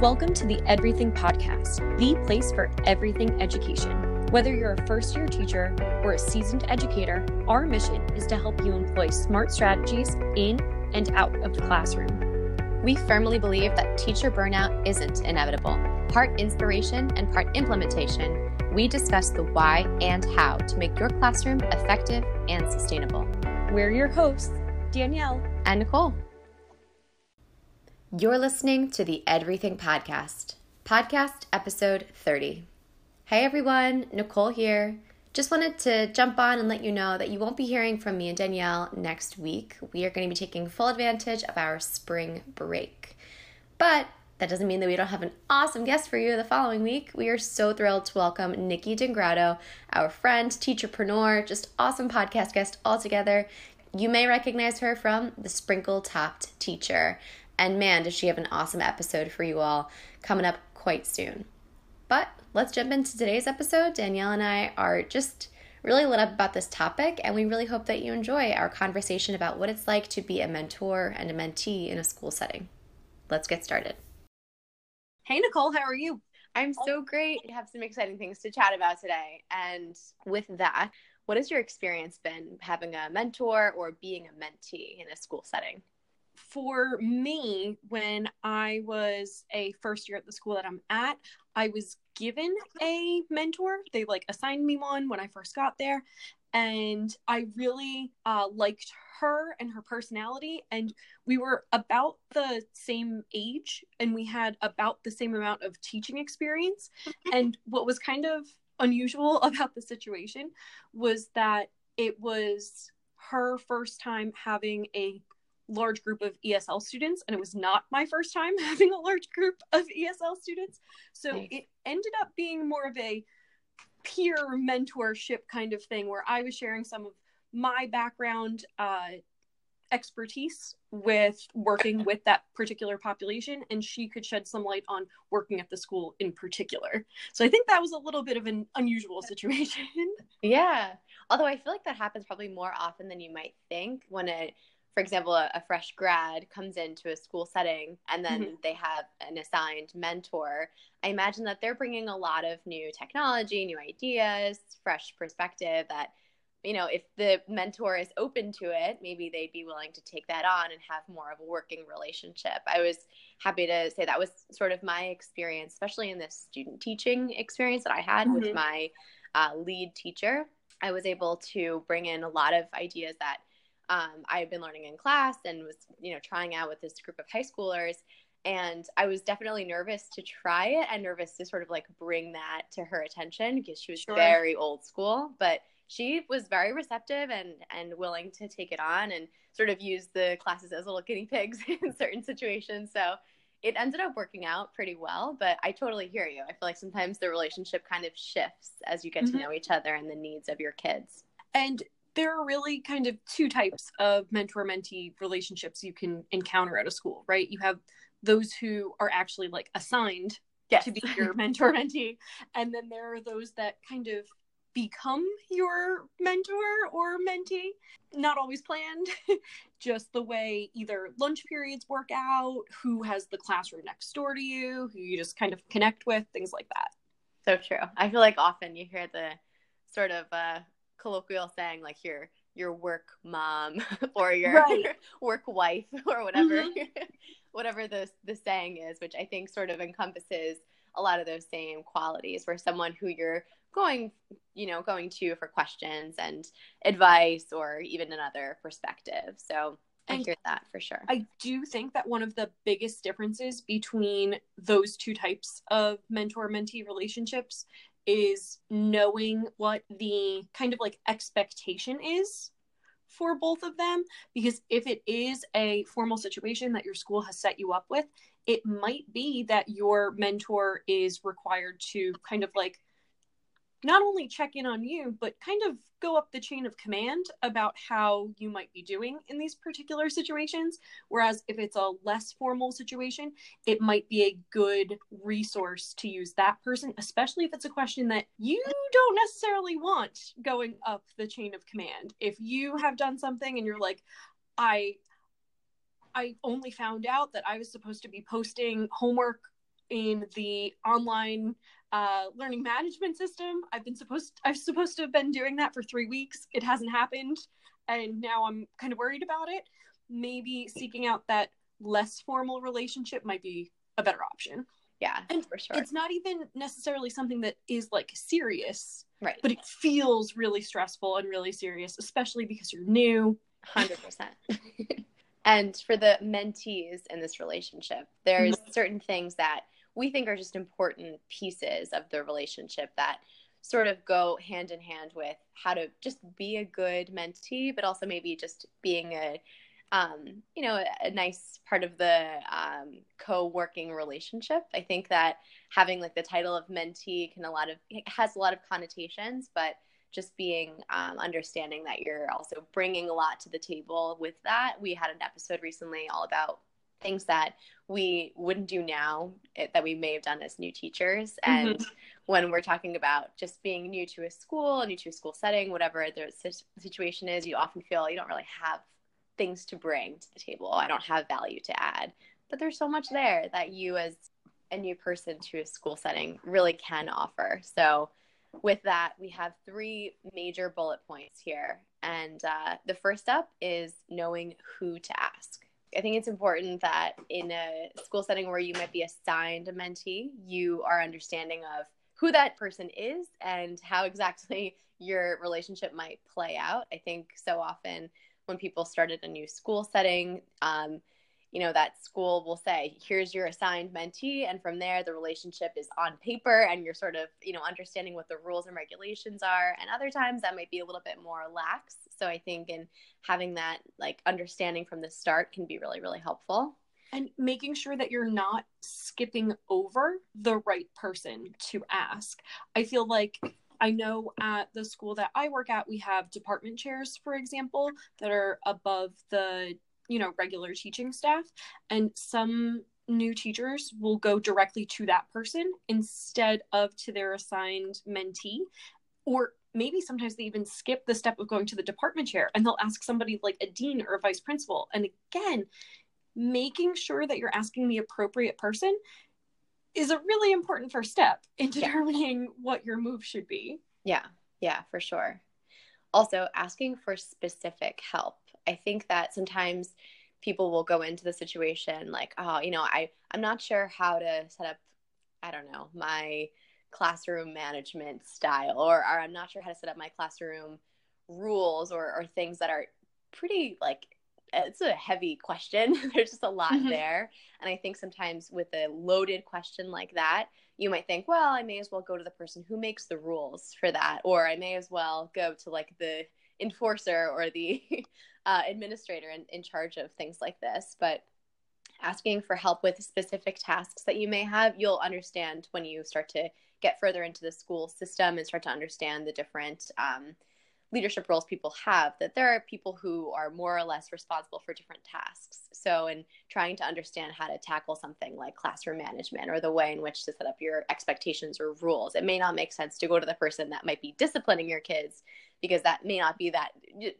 Welcome to the Edrything Podcast, the place for everything education. Whether you're a first year teacher or a seasoned educator, our mission is to help you employ smart strategies in and out of the classroom. We firmly believe that teacher burnout isn't inevitable. Part inspiration and part implementation, we discuss the why and how to make your classroom effective and sustainable. We're your hosts, Danielle and Nicole. You're listening to the Edrything Podcast, podcast episode 30. Hey everyone, Nicole here. Just wanted to jump on and let you know that you won't be hearing from me and Danielle next week. We are going to be taking full advantage of our spring break. But that doesn't mean that we don't have an awesome guest for you the following week. We are so thrilled to welcome Nikki Dingrado, our friend, teacherpreneur, just awesome podcast guest altogether. You may recognize her from The Sprinkle Topped Teacher. And man, does she have an awesome episode for you all coming up quite soon. But let's jump into today's episode. Danielle and I are just really lit up about this topic, and we really hope that you enjoy our conversation about what it's like to be a mentor and a mentee in a school setting. Let's get started. Hey, Nicole, how are you? I'm so oh. great. We have some exciting things to chat about today. And with that, what has your experience been having a mentor or being a mentee in a school setting? For me, when I was a first year at the school that I'm at, I was given a mentor. They like assigned me one when I first got there. And I really uh, liked her and her personality. And we were about the same age and we had about the same amount of teaching experience. and what was kind of unusual about the situation was that it was her first time having a large group of ESL students, and it was not my first time having a large group of ESL students. So nice. it ended up being more of a peer mentorship kind of thing where I was sharing some of my background uh, expertise with working with that particular population, and she could shed some light on working at the school in particular. So I think that was a little bit of an unusual situation. Yeah. Although I feel like that happens probably more often than you might think when it for example, a, a, fresh grad comes into a school setting and then mm-hmm. they have an assigned mentor, I imagine that they're bringing a lot of new technology, new ideas, fresh perspective that, you know, if the mentor is open to it, maybe they'd be willing to take that on and have more of a working relationship. I was happy to say that was sort of my experience, especially in this student teaching experience that I had mm-hmm. with my uh, lead teacher. I was able to bring in a lot of ideas that um, I had been learning in class and was, you know, trying out with this group of high schoolers. And I was definitely nervous to try it and nervous to sort of like bring that to her attention because she was sure. very old school. But she was very receptive and and willing to take it on and sort of use the classes as little guinea pigs in certain situations. So it ended up working out pretty well, but I totally hear you. I feel like sometimes the relationship kind of shifts as you get mm-hmm. to know each other and the needs of your kids. And there are really kind of two types of mentor mentee relationships you can encounter at a school, right? You have those who are actually like assigned yes. to be your mentor mentee, and then there are those that kind of become your mentor or mentee. Not always planned, just the way either lunch periods work out, who has the classroom next door to you, who you just kind of connect with, things like that. So true. I feel like often you hear the sort of uh, colloquial saying like your your work mom or your right. work wife or whatever mm-hmm. whatever the the saying is which i think sort of encompasses a lot of those same qualities where someone who you're going you know going to for questions and advice or even another perspective so I and hear that for sure. I do think that one of the biggest differences between those two types of mentor mentee relationships is knowing what the kind of like expectation is for both of them. Because if it is a formal situation that your school has set you up with it might be that your mentor is required to kind of like not only check in on you, but kind of go up the chain of command about how you might be doing in these particular situations. Whereas if it's a less formal situation, it might be a good resource to use that person, especially if it's a question that you don't necessarily want going up the chain of command. If you have done something and you're like, I I only found out that I was supposed to be posting homework in the online uh, learning management system. I've been supposed I've supposed to have been doing that for three weeks. It hasn't happened, and now I'm kind of worried about it. Maybe seeking out that less formal relationship might be a better option. Yeah, and for sure. It's not even necessarily something that is like serious, right? But it feels really stressful and really serious, especially because you're new. Hundred percent. And for the mentees in this relationship, there's mm-hmm. certain things that we think are just important pieces of the relationship that sort of go hand in hand with how to just be a good mentee, but also maybe just being a um, you know, a, nice part of the um, co-working relationship. I think that having like the title of mentee can a lot of has a lot of connotations, but just being um, understanding that you're also bringing a lot to the table with that. We had an episode recently all about things that we wouldn't do now it, that we may have done as new teachers mm-hmm. and mm-hmm. when we're talking about just being new to a school new to a school setting whatever the situation is you often feel you don't really have things to bring to the table i don't have value to add but there's so much there that you as a new person to a school setting really can offer so with that, we have three major bullet points here. And uh, the first up is knowing who to ask. I think it's important that in a school setting where you might be assigned a mentee, you are understanding of who that person is and how exactly your relationship might play out. I think so often when people start at a new school setting, um, you know that school will say here's your assigned mentee and from there the relationship is on paper and you're sort of you know understanding what the rules and regulations are. And other times that might be a little bit more lax. So i think in having that like understanding from the start can be really really helpful. And making sure that you're not skipping over the right person to ask. I feel like I know at the school that I work at, we have department chairs, for example, that are above the you know regular teaching staff and some new teachers will go directly to that person instead of to their assigned mentee. Or maybe sometimes they even skip the step of going to the department chair and they'll ask somebody like a dean or a vice principal. And again making sure that you're asking the appropriate person is a really important first step in determining yeah. what your move should be. Yeah yeah for sure. Also asking for specific help I think that sometimes people will go into the situation like, oh, you know, I I'm not sure how to set up, I don't know, my classroom management style, or, or I'm not sure how to set up my classroom rules, or or things that are pretty like it's a heavy question. There's just a lot mm-hmm. there. And I think sometimes with a loaded question like that, you might think, well, I may as well go to the person who makes the rules for that, or I may as well go to like the enforcer or the uh, administrator in, in charge of things like this. But asking for help with specific tasks that you may have, you'll understand when you start to get further into the school system and start to understand the different um, leadership roles people have that there are people who are more or less responsible for different tasks. So, in trying to understand how to tackle something like classroom management or the way in which to set up your expectations or rules, it may not make sense to go to the person that might be disciplining your kids because that may not be that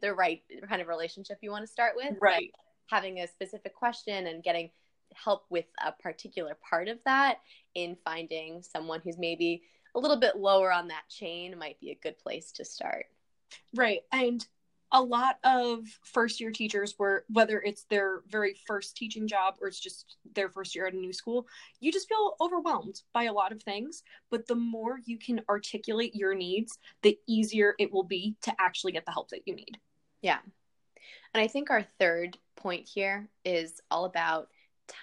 the right kind of relationship you want to start with. Right. Having a specific question and getting help with a particular part of that in finding someone who's maybe a little bit lower on that chain might be a good place to start. Right. And a lot of first year teachers were whether it's their very first teaching job or it's just their first year at a new school you just feel overwhelmed by a lot of things. But the more you can articulate your needs the easier it will be to actually get the help that you need. Yeah. And i think our third point here is all about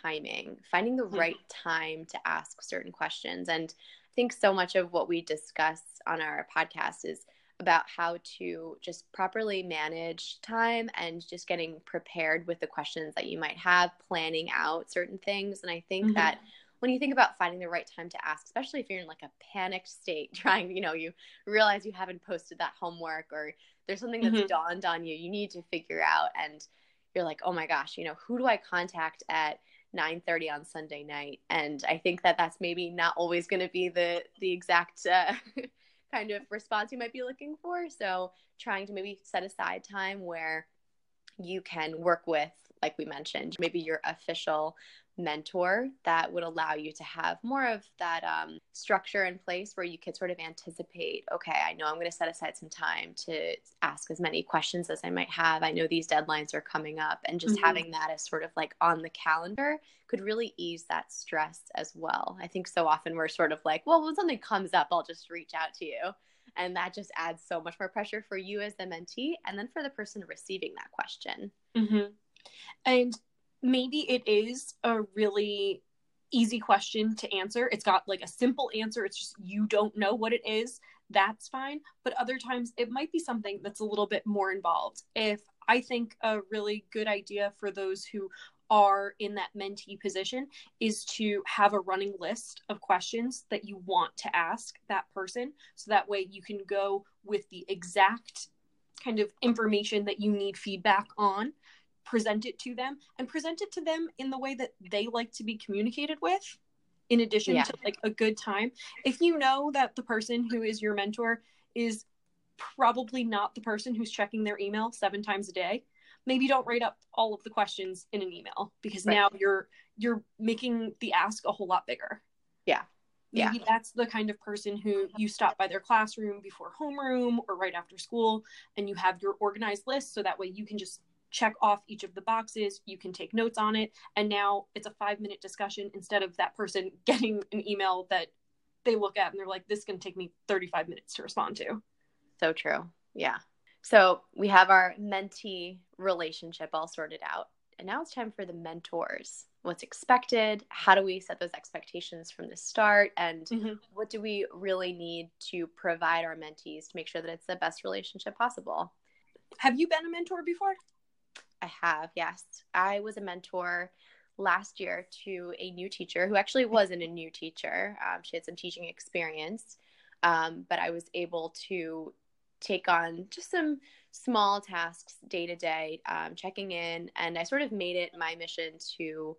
timing finding the mm-hmm. right time to ask certain questions. And i think so much of what we discuss on our podcast is about how to just properly manage time and just getting prepared with the questions that you might have, planning out certain things. And I think mm-hmm. that when you think about finding the right time to ask, especially if you're in like a panicked state, trying, you know, you realize you haven't posted that homework or there's something that's mm-hmm. dawned on you, you need to figure out. And you're like, oh my gosh, you know, who do I contact at 9:30 on Sunday night? And I think that that's maybe not always going to be the the exact uh, kind of response you might be looking for. So, trying to maybe set aside time where you can work with, like we mentioned, maybe your official mentor that would allow you to have more of that um, structure in place where you could sort of anticipate okay i know i'm going to set aside some time to ask as many questions as i might have i know these deadlines are coming up and just mm-hmm. having that as sort of like on the calendar could really ease that stress as well i think so often we're sort of like well when something comes up i'll just reach out to you and that just adds so much more pressure for you as the mentee and then for the person receiving that question mm-hmm. and maybe it is a really easy question to answer. It's got like a simple answer. It's just you don't know what it is. That's fine. But other times it might be something that's a little bit more involved. If I think a really good idea for those who are in that mentee position is to have a running list of questions that you want to ask that person. So that way you can go with the exact kind of information that you need feedback on present it to them and present it to them in the way that they like to be communicated with in addition yeah. to like a good time if you know that the person who is your mentor is probably not the person who's checking their email seven times a day maybe don't write up all of the questions in an email because right. now you're you're making the ask a whole lot bigger yeah maybe yeah. that's the kind of person who you stop by their classroom before homeroom or right after school and you have your organized list so that way you can just check off each of the boxes. You can take notes on it. And now it's a five minute discussion instead of that person getting an email that they look at and they're like, this is going to take me 35 minutes to respond to. So true. Yeah. So we have our mentee relationship all sorted out. And now it's time for the mentors. What's expected? How do we set those expectations from the start? And mm-hmm. what do we really need to provide our mentees to make sure that it's the best relationship possible? Have you been a mentor before? I have, yes. I was a mentor last year to a new teacher who actually wasn't a new teacher. Um, she had some teaching experience, um, but I was able to take on just some small tasks day to day, um, checking in, and I sort of made it my mission to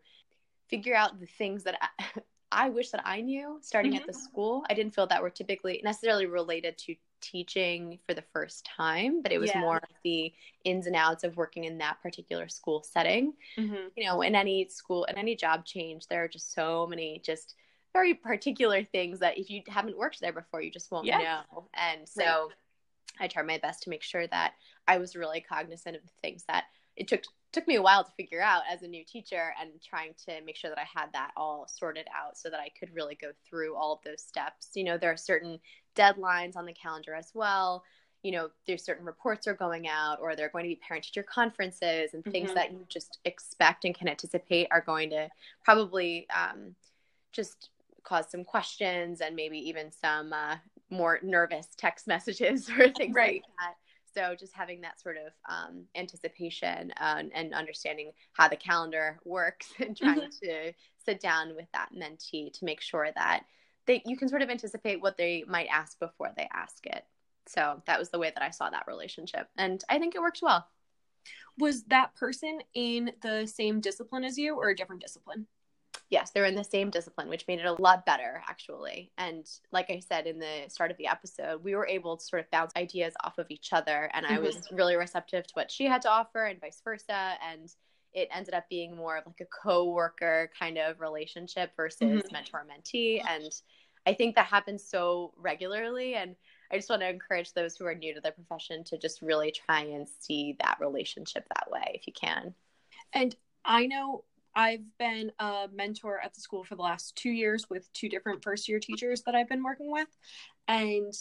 figure out the things that I, I wish that I knew starting mm-hmm. at the school. I didn't feel that were typically necessarily related to teaching for the first time, but it was yeah. more the ins and outs of working in that particular school setting. Mm-hmm. You know, in any school, in any job change, there are just so many just very particular things that if you haven't worked there before, you just won't yeah. know. And so right. I tried my best to make sure that I was really cognizant of the things that it took took me a while to figure out as a new teacher and trying to make sure that I had that all sorted out so that I could really go through all of those steps. You know, there are certain deadlines on the calendar as well. You know, there's certain reports are going out or there are going to be parent teacher conferences and things mm-hmm. that you just expect and can anticipate are going to probably um, just cause some questions and maybe even some uh, more nervous text messages or things right. like that so just having that sort of um, anticipation and, and, understanding how the calendar works and trying mm-hmm. to sit down with that mentee to make sure that they, you can sort of anticipate what they might ask before they ask it. So that was the way that I saw that relationship. And I think it worked well. Was that person in the same discipline as you or a different discipline? yes, they're in the same discipline, which made it a lot better, actually. And like I said in the start of the episode, we were able to sort of bounce ideas off of each other. And mm-hmm. I was really receptive to what she had to offer and vice versa. And it ended up being more of like a co worker kind of relationship versus mm-hmm. mentor mentee. And I think that happens so regularly. And I just want to encourage those who are new to the profession to just really try and see that relationship that way if you can. And I know I've been a mentor at the school for the last two years with two different first year teachers that I've been working with. And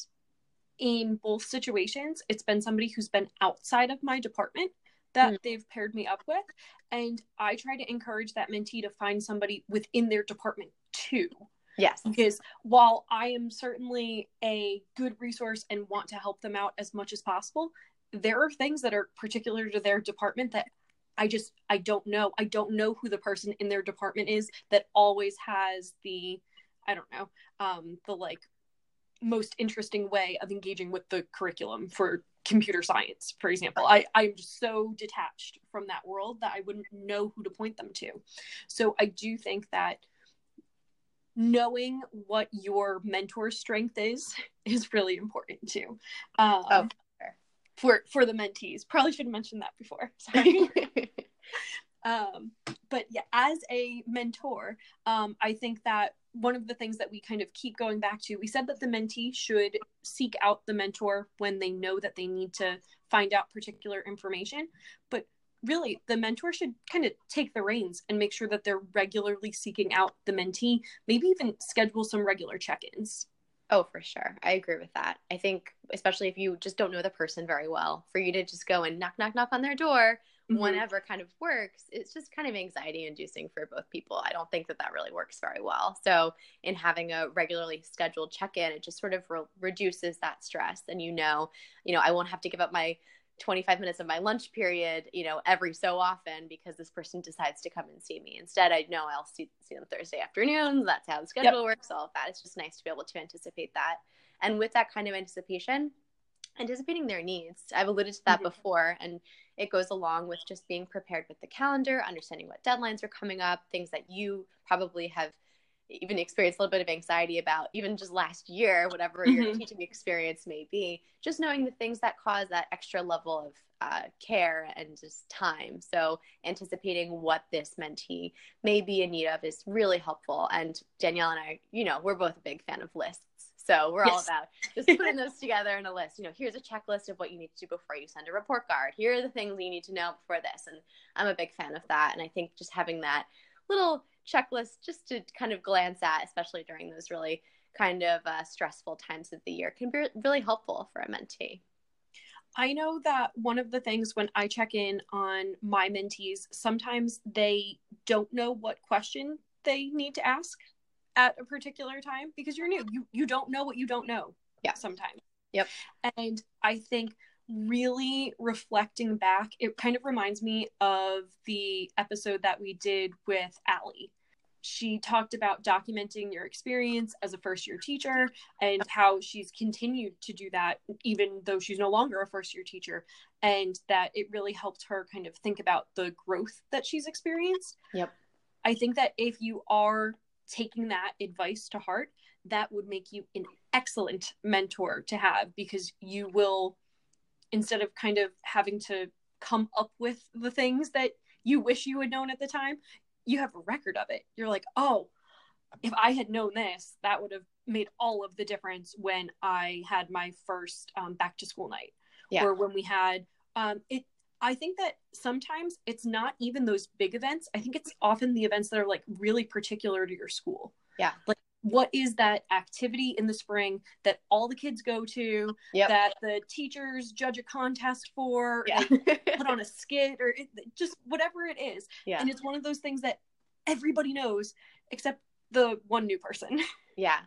in both situations, it's been somebody who's been outside of my department that mm. they've paired me up with. And I try to encourage that mentee to find somebody within their department too. Yes. Because while I am certainly a good resource and want to help them out as much as possible, there are things that are particular to their department that I just I don't know. I don't know who the person in their department is that always has the I don't know, um the like most interesting way of engaging with the curriculum for computer science, for example. I I'm just so detached from that world that I wouldn't know who to point them to. So I do think that knowing what your mentor strength is is really important too. Um, oh, for for the mentees. Probably should have mentioned that before. Sorry. Um, but yeah, as a mentor, um, I think that one of the things that we kind of keep going back to, we said that the mentee should seek out the mentor when they know that they need to find out particular information. But really, the mentor should kind of take the reins and make sure that they're regularly seeking out the mentee, maybe even schedule some regular check ins. Oh, for sure. I agree with that. I think, especially if you just don't know the person very well, for you to just go and knock, knock, knock on their door mm-hmm. whenever kind of works, it's just kind of anxiety inducing for both people. I don't think that that really works very well. So, in having a regularly scheduled check in, it just sort of re- reduces that stress. And you know, you know, I won't have to give up my 25 minutes of my lunch period, you know, every so often because this person decides to come and see me. Instead, I know I'll see, see them Thursday afternoons. That's how the schedule yep. works, all of that. It's just nice to be able to anticipate that. And with that kind of anticipation, anticipating their needs, I've alluded to that mm-hmm. before, and it goes along with just being prepared with the calendar, understanding what deadlines are coming up, things that you probably have even experienced a little bit of anxiety about even just last year whatever mm-hmm. your teaching experience may be. Just knowing the things that cause that extra level of uh, care and just time. So anticipating what this mentee may be in need of is really helpful. And danielle and i you know we're both a big fan of lists so we're yes. all about just putting those together in a list. You know, here's a checklist of what you need to do before you send a report card. Here are the things you need to know before this. And I'm a big fan of that. And I think just having that little checklist just to kind of glance at, especially during those really kind of uh, stressful times of the year, can be really helpful for a mentee. I know that one of the things when I check in on my mentees, sometimes they don't know what question they need to ask at a particular time because you're new. You you don't know what you don't know. Yeah. Sometimes. Yep. And I think really reflecting back, it kind of reminds me of the episode that we did with Allie. She talked about documenting your experience as a first year teacher and how she's continued to do that even though she's no longer a first year teacher and that it really helped her kind of think about the growth that she's experienced. Yep. I think that if you are taking that advice to heart, that would make you an excellent mentor to have because you will instead of kind of having to come up with the things that you wish you had known at the time, you have a record of it. You're like, oh, if I had known this, that would have made all of the difference when I had my first um, back to school night, yeah. or when we had um, it. I think that sometimes it's not even those big events. I think it's often the events that are like really particular to your school. Yeah. Like what is that activity in the spring that all the kids go to yep. that the teachers judge a contest for yeah. put on a skit or it, just whatever it is yeah. and it's one of those things that everybody knows except the one new person yeah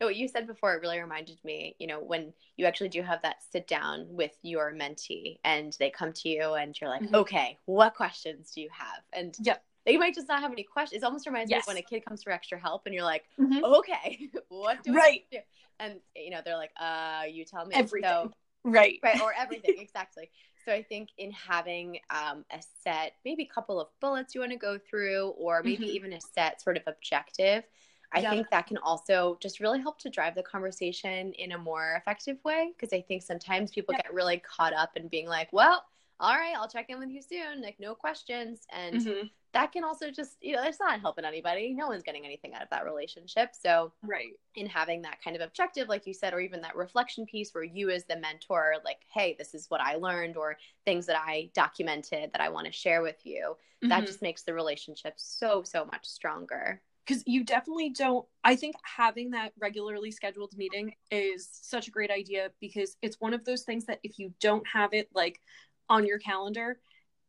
no, what you said before it really reminded me you know when you actually do have that sit down with your mentee and they come to you and you're like mm-hmm. okay what questions do you have and yep they might just not have any questions. It almost reminds yes. me of when a kid comes for extra help and you're like, mm-hmm. okay, what do right. I do? And you know, they're like, uh, you tell me everything. So, right. Right. Or everything. exactly. So I think in having um, a set, maybe a couple of bullets you want to go through, or maybe mm-hmm. even a set sort of objective, I yeah. think that can also just really help to drive the conversation in a more effective way. Because I think sometimes people yeah. get really caught up in being like, well, all right, I'll check in with you soon. Like, no questions. And mm-hmm. that can also just, you know, it's not helping anybody. No one's getting anything out of that relationship. So, right. In having that kind of objective, like you said, or even that reflection piece where you, as the mentor, like, hey, this is what I learned, or things that I documented that I want to share with you, mm-hmm. that just makes the relationship so, so much stronger because you definitely don't i think having that regularly scheduled meeting is such a great idea because it's one of those things that if you don't have it like on your calendar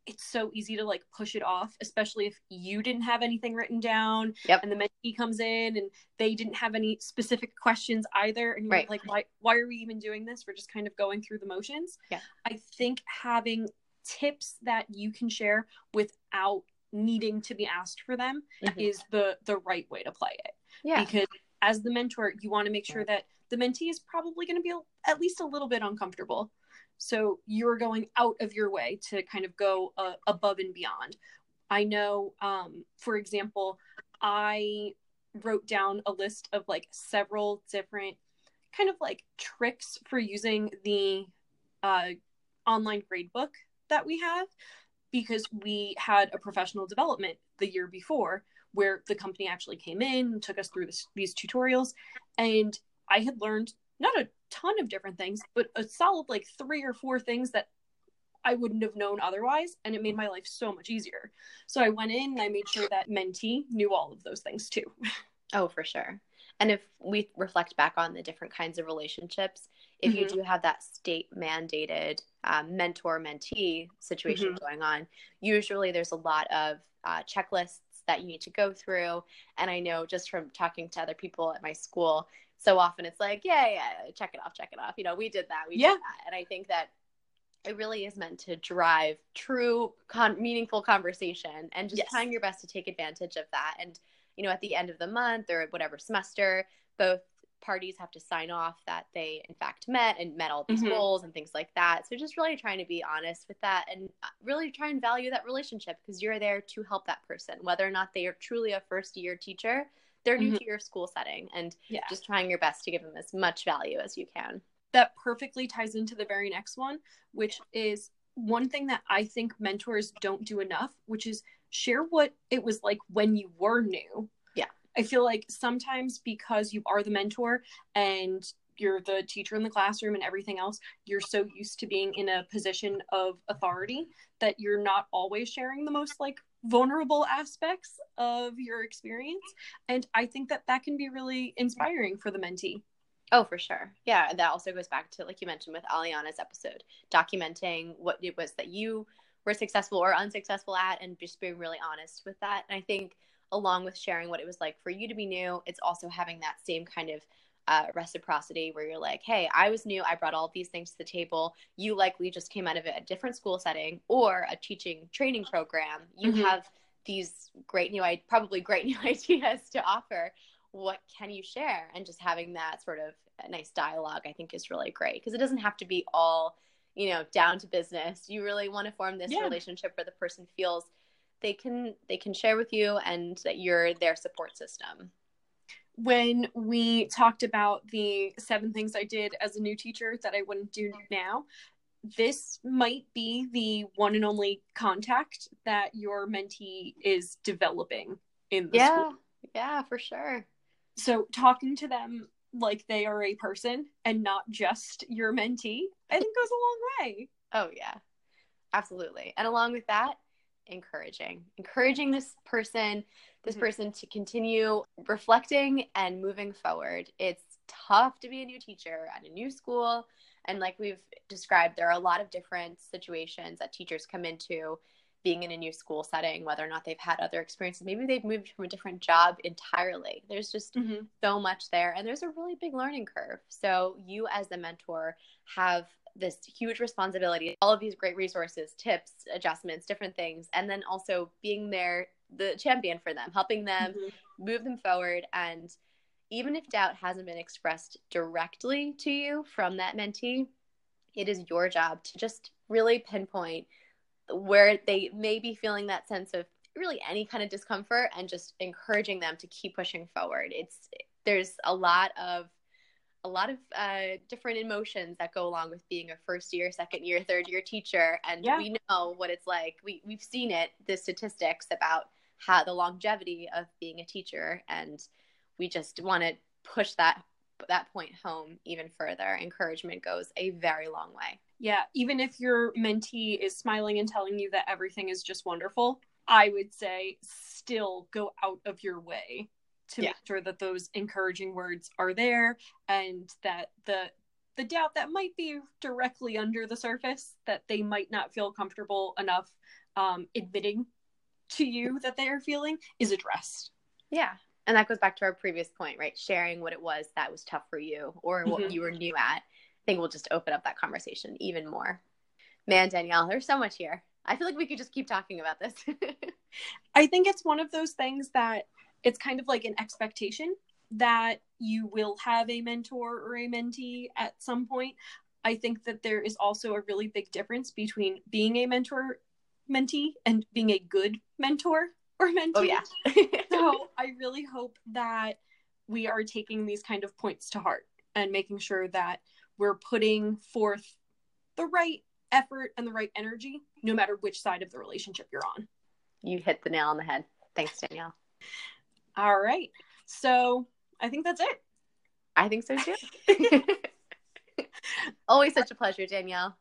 it's so easy to like push it off, especially if you didn't have anything written down yep. and the mentee comes in and they didn't have any specific questions either. And you're right. like, why, why are we even doing this? We're just kind of going through the motions. Yeah. I think having tips that you can share without needing to be asked for them mm-hmm. is the, the right way to play it. Yeah. Because as the mentor, you want to make sure that the mentee is probably going to be at least a little bit uncomfortable so you're going out of your way to kind of go uh, above and beyond. I know, um, for example, I wrote down a list of like several different kind of like tricks for using the uh, online grade book that we have because we had a professional development the year before where the company actually came in and took us through this, these tutorials. And i had learned not a ton of different things but a solid like three or four things that i wouldn't have known otherwise. And it made my life so much easier. So i went in and i made sure that mentee knew all of those things too. Oh for sure. And if we reflect back on the different kinds of relationships if mm-hmm. you do have that state mandated um, mentor mentee situation mm-hmm. going on usually there's a lot of uh, checklists that you need to go through and i know just from talking to other people at my school so often it's like yeah yeah check it off check it off you know we did that we yeah. did that and i think that it really is meant to drive true con- meaningful conversation and just yes. trying your best to take advantage of that and you know at the end of the month or whatever semester both parties have to sign off that they in fact met and met all these mm-hmm. goals and things like that so just really trying to be honest with that and uh, really try and value that relationship because you're there to help that person whether or not they are truly a first year teacher they're new mm-hmm. to your school setting and yeah. just trying your best to give them as much value as you can that perfectly ties into the very next one which is one thing that i think mentors don't do enough which is share what it was like when you were new I feel like sometimes because you are the mentor and you're the teacher in the classroom and everything else, you're so used to being in a position of authority that you're not always sharing the most like vulnerable aspects of your experience. And I think that that can be really inspiring for the mentee. Oh, for sure. Yeah. That also goes back to, like you mentioned with Aliana's episode, documenting what it was that you were successful or unsuccessful at and just being really honest with that. And I think along with sharing what it was like for you to be new, it's also having that same kind of uh, reciprocity where you're like, hey, I was new. I brought all these things to the table. You likely just came out of a different school setting or a teaching training program. You mm-hmm. have these great new, probably great new ideas to offer. What can you share? And just having that sort of nice dialogue, I think, is really great because it doesn't have to be all, you know, down to business. You really want to form this yeah. relationship where the person feels they can they can share with you and that you're their support system when we talked about the seven things I did as a new teacher that I wouldn't do now, this might be the one and only contact that your mentee is developing in the yeah, school. Yeah, for sure. So talking to them like they are a person and not just your mentee, I think goes a long way. Oh yeah. Absolutely. And along with that, encouraging encouraging this person this mm-hmm. person to continue reflecting and moving forward it's tough to be a new teacher at a new school and like we've described there are a lot of different situations that teachers come into being in a new school setting whether or not they've had other experiences maybe they've moved from a different job entirely there's just mm-hmm. so much there and there's a really big learning curve so you as the mentor have this huge responsibility, all of these great resources, tips, adjustments, different things, and then also being there, the champion for them, helping them mm-hmm. move them forward. And even if doubt hasn't been expressed directly to you from that mentee, it is your job to just really pinpoint where they may be feeling that sense of really any kind of discomfort and just encouraging them to keep pushing forward. It's there's a lot of a lot of uh, different emotions that go along with being a first year, second year, third year teacher. And yeah. we know what it's like. We, we've seen it, the statistics about how the longevity of being a teacher. And we just want to push that that point home even further. Encouragement goes a very long way. Yeah, even if your mentee is smiling and telling you that everything is just wonderful, I would say still go out of your way to yeah. make sure that those encouraging words are there and that the the doubt that might be directly under the surface that they might not feel comfortable enough um, admitting to you that they are feeling is addressed. Yeah. And that goes back to our previous point, right? Sharing what it was that was tough for you or what mm-hmm. you were new at. I think we'll just open up that conversation even more. Man, Danielle, there's so much here. I feel like we could just keep talking about this. I think it's one of those things that it's kind of like an expectation that you will have a mentor or a mentee at some point. I think that there is also a really big difference between being a mentor mentee and being a good mentor or mentee. Oh yeah. so I really hope that we are taking these kind of points to heart and making sure that we're putting forth the right effort and the right energy, no matter which side of the relationship you're on. You hit the nail on the head. Thanks, Danielle. All right. So I think that's it. I think so too. Always such a pleasure, Danielle.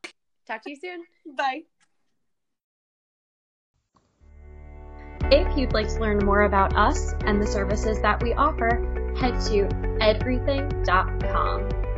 Talk to you soon. Bye. If you'd like to learn more about us and the services that we offer, head to edrything.com.